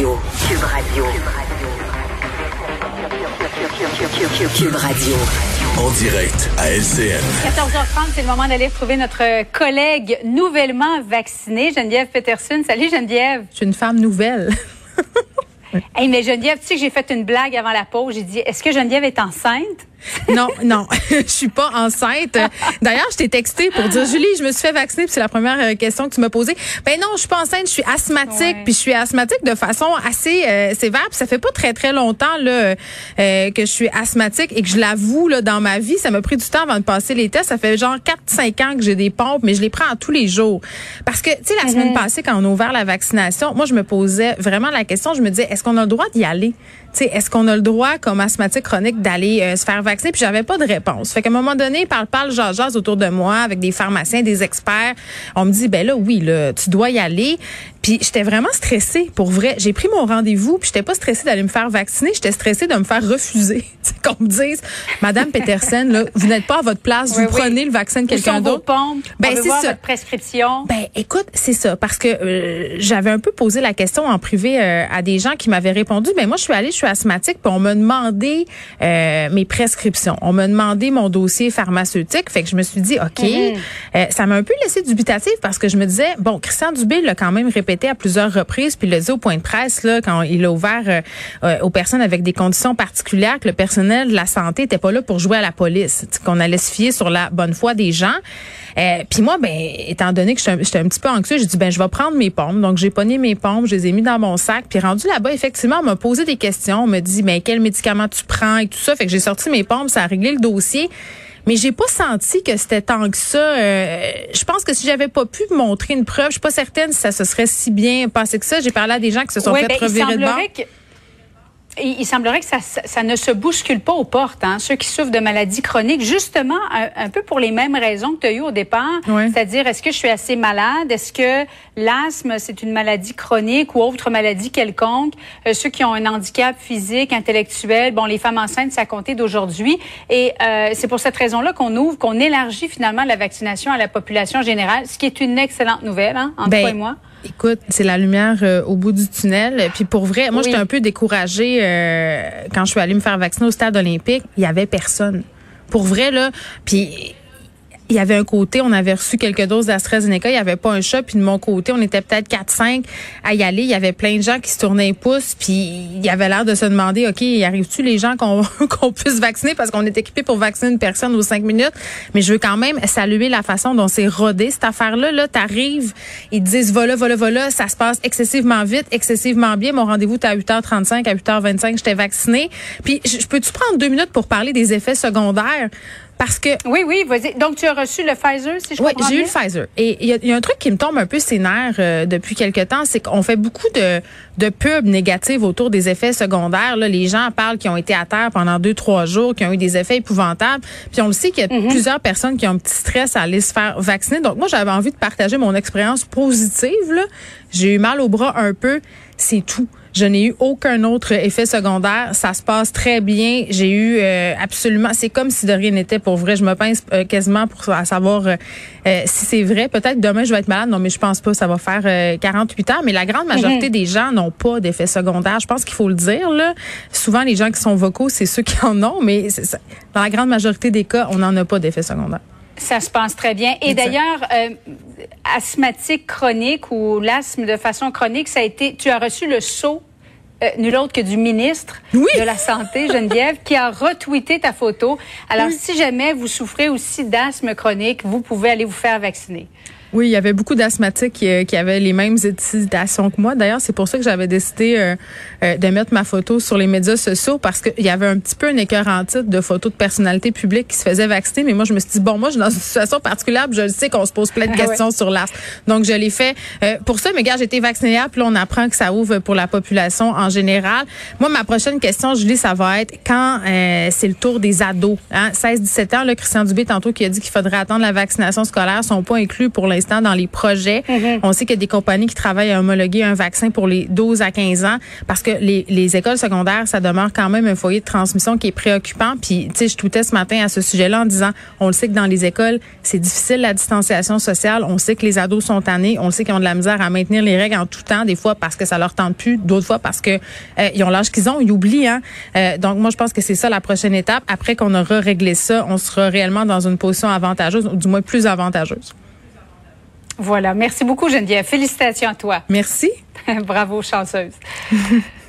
Radio. Cube Radio. Cube Radio. En direct à LCN. 14h30, c'est le moment d'aller retrouver notre collègue nouvellement vaccinée, Geneviève Peterson. Salut Geneviève. Je suis une femme nouvelle. hey, mais Geneviève, tu sais que j'ai fait une blague avant la pause. J'ai dit, est-ce que Geneviève est enceinte? non, non, je suis pas enceinte. D'ailleurs, je t'ai texté pour dire Julie, je me suis fait vacciner, puis c'est la première euh, question que tu m'as posée. Ben non, je suis pas enceinte, je suis asthmatique, puis je suis asthmatique de façon assez euh, sévère, puis ça fait pas très très longtemps là euh, que je suis asthmatique et que je l'avoue là dans ma vie, ça m'a pris du temps avant de passer les tests, ça fait genre 4 5 ans que j'ai des pompes, mais je les prends tous les jours. Parce que tu sais la semaine mhm. passée quand on a ouvert la vaccination, moi je me posais vraiment la question, je me disais est-ce qu'on a le droit d'y aller est-ce qu'on a le droit, comme asthmatique chronique, d'aller euh, se faire vacciner? Puis j'avais pas de réponse. Fait qu'à un moment donné, parle, parle, jase, autour de moi avec des pharmaciens, des experts. On me dit, ben là, oui, là, tu dois y aller. Puis j'étais vraiment stressée, pour vrai. J'ai pris mon rendez-vous, puis j'étais pas stressée d'aller me faire vacciner, j'étais stressée de me faire refuser. qu'on me dise, Madame Peterson, là, vous n'êtes pas à votre place, vous prenez le vaccin de quelqu'un d'autre. Ben c'est ça. Votre prescription. Ben écoute, c'est ça, parce que euh, j'avais un peu posé la question en privé euh, à des gens qui m'avaient répondu. Ben moi, je suis allée, je suis asthmatique, puis on m'a demandé euh, mes prescriptions, on m'a demandé mon dossier pharmaceutique, fait que je me suis dit, ok, mm-hmm. ça m'a un peu laissé dubitatif parce que je me disais, bon, Christian Dubé l'a quand même répété à plusieurs reprises, puis il l'a dit au point de presse là quand il a ouvert euh, euh, aux personnes avec des conditions particulières que le personnel de la santé était pas là pour jouer à la police, qu'on allait se fier sur la bonne foi des gens. Euh, puis moi, ben, étant donné que j'étais un, petit peu anxieux, j'ai dit ben je vais prendre mes pompes. Donc j'ai pogné mes pompes, je les ai mis dans mon sac. Puis rendu là-bas, effectivement, on m'a posé des questions. On me dit ben quel médicament tu prends et tout ça. Fait que j'ai sorti mes pompes, ça a réglé le dossier. Mais j'ai pas senti que c'était tant que ça. Euh, je pense que si j'avais pas pu montrer une preuve, je suis pas certaine si ça se serait si bien passé que ça. J'ai parlé à des gens qui se sont fait ben, revirer de bord il, semblerait que ça, ça, ne se bouscule pas aux portes, hein, ceux qui souffrent de maladies chroniques, justement un, peu pour les mêmes raisons que tu as eues au départ, c'est-à-dire est-ce que je suis assez malade, est-ce que l'asthme c'est une maladie chronique ou autre maladie quelconque, euh, ceux qui ont un handicap physique, intellectuel, bon les femmes enceintes ça compter d'aujourd'hui. Et euh, c'est pour cette raison-là qu'on ouvre, qu'on élargit finalement la vaccination à la population générale, ce qui est une excellente nouvelle hein, entre ben, toi et moi. Écoute, c'est la lumière euh, au bout du tunnel. Puis pour vrai, moi j'étais un peu découragée euh, quand je suis allée me faire vacciner au stade olympique. Il y avait personne. Pour vrai là. Puis il y avait un côté, on avait reçu quelques doses d'AstraZeneca, il n'y avait pas un chat, puis de mon côté, on était peut-être 4-5 à y aller. Il y avait plein de gens qui se tournaient les pouces, puis il y avait l'air de se demander, OK, arrive-tu les gens qu'on qu'on puisse vacciner? Parce qu'on est équipé pour vacciner une personne aux 5 minutes? Mais je veux quand même saluer la façon dont c'est rodé, cette affaire-là. Là, t'arrives, ils te disent, voilà, voilà, voilà, ça se passe excessivement vite, excessivement bien. Mon rendez-vous, t'es à 8h35, à 8h25, j'étais vacciné. Puis, je peux-tu prendre deux minutes pour parler des effets secondaires? Parce que. Oui, oui, vas-y. Donc, tu as reçu le Pfizer, si je Oui, j'ai eu le Pfizer. Et il y, a un truc qui me tombe un peu ses nerfs euh, depuis quelque temps, c'est qu'on fait beaucoup de, de pubs négatives autour des effets secondaires. Là, les gens parlent qui ont été à terre pendant deux, trois jours, qui ont eu des effets épouvantables. Puis on le sait qu'il y a mhm. plusieurs personnes qui ont un petit stress à aller se faire vacciner. Donc, moi, j'avais envie de partager mon expérience positive. J'ai eu mal au bras un peu. C'est tout. Je n'ai eu aucun autre effet secondaire. Ça se passe très bien. J'ai eu euh, absolument. C'est comme si de rien n'était pour vrai. Je me pince euh, quasiment pour savoir euh, si c'est vrai. Peut-être demain je vais être malade. Non, mais je pense pas. Ça va faire 48 heures. Mais la grande majorité mhm. des gens n'ont pas d'effet secondaire. Je pense qu'il faut le dire. Là. Souvent, les gens qui sont vocaux, c'est ceux qui en ont. Mais dans la grande majorité des cas, on n'en a pas d'effet secondaire. Ça se passe très bien. Et d'ailleurs, euh, asthmatique chronique ou l'asthme de façon chronique, ça a été. Tu as reçu le saut euh, nul autre que du ministre de la Santé, Geneviève, qui a retweeté ta photo. Alors, si jamais vous souffrez aussi d'asthme chronique, vous pouvez aller vous faire vacciner. Oui, il y avait beaucoup d'asthmatiques qui, euh, qui, avaient les mêmes hésitations que moi. D'ailleurs, c'est pour ça que j'avais décidé euh, euh, de mettre ma photo sur les médias sociaux parce qu'il y avait un petit peu un écœur en titre de photos de personnalités publiques qui se faisaient vacciner. Mais moi, je me suis dit, bon, moi, je suis dans une situation particulière, je le sais qu'on se pose plein de ah questions sur l'asthme. Donc, je l'ai fait pour ça. Mais gars, j'ai été vaccinée puis là, on apprend que ça ouvre pour la population en général. Moi, ma prochaine question, Julie, ça va être quand c'est le tour des ados. Hein? 16-17 ans, le Christian Dubé, tantôt, qui a dit qu'il faudrait attendre la vaccination scolaire, sont pas inclus pour l'instant l'instant dans les projets. Mm-hmm. On sait qu'il y a des compagnies qui travaillent à homologuer un vaccin pour les 12 à 15 ans parce que les, les écoles secondaires, ça demeure quand même un foyer de transmission qui est préoccupant. Puis, tu sais, je toutais ce matin à ce sujet-là en disant, on le sait que dans les écoles, c'est difficile la distanciation sociale. On sait que les ados sont tannés. On sait qu'ils ont de la misère à maintenir les règles en tout temps, des fois parce que ça leur tente plus, d'autres fois parce que euh, ils ont l'âge qu'ils ont, ils oublient. Hein? Euh, donc, moi, je pense que c'est ça la prochaine étape. Après qu'on aura réglé ça, on sera réellement dans une position avantageuse, ou du moins plus avantageuse. Voilà. Merci beaucoup, Geneviève. Félicitations à toi. Merci. Bravo, chanceuse.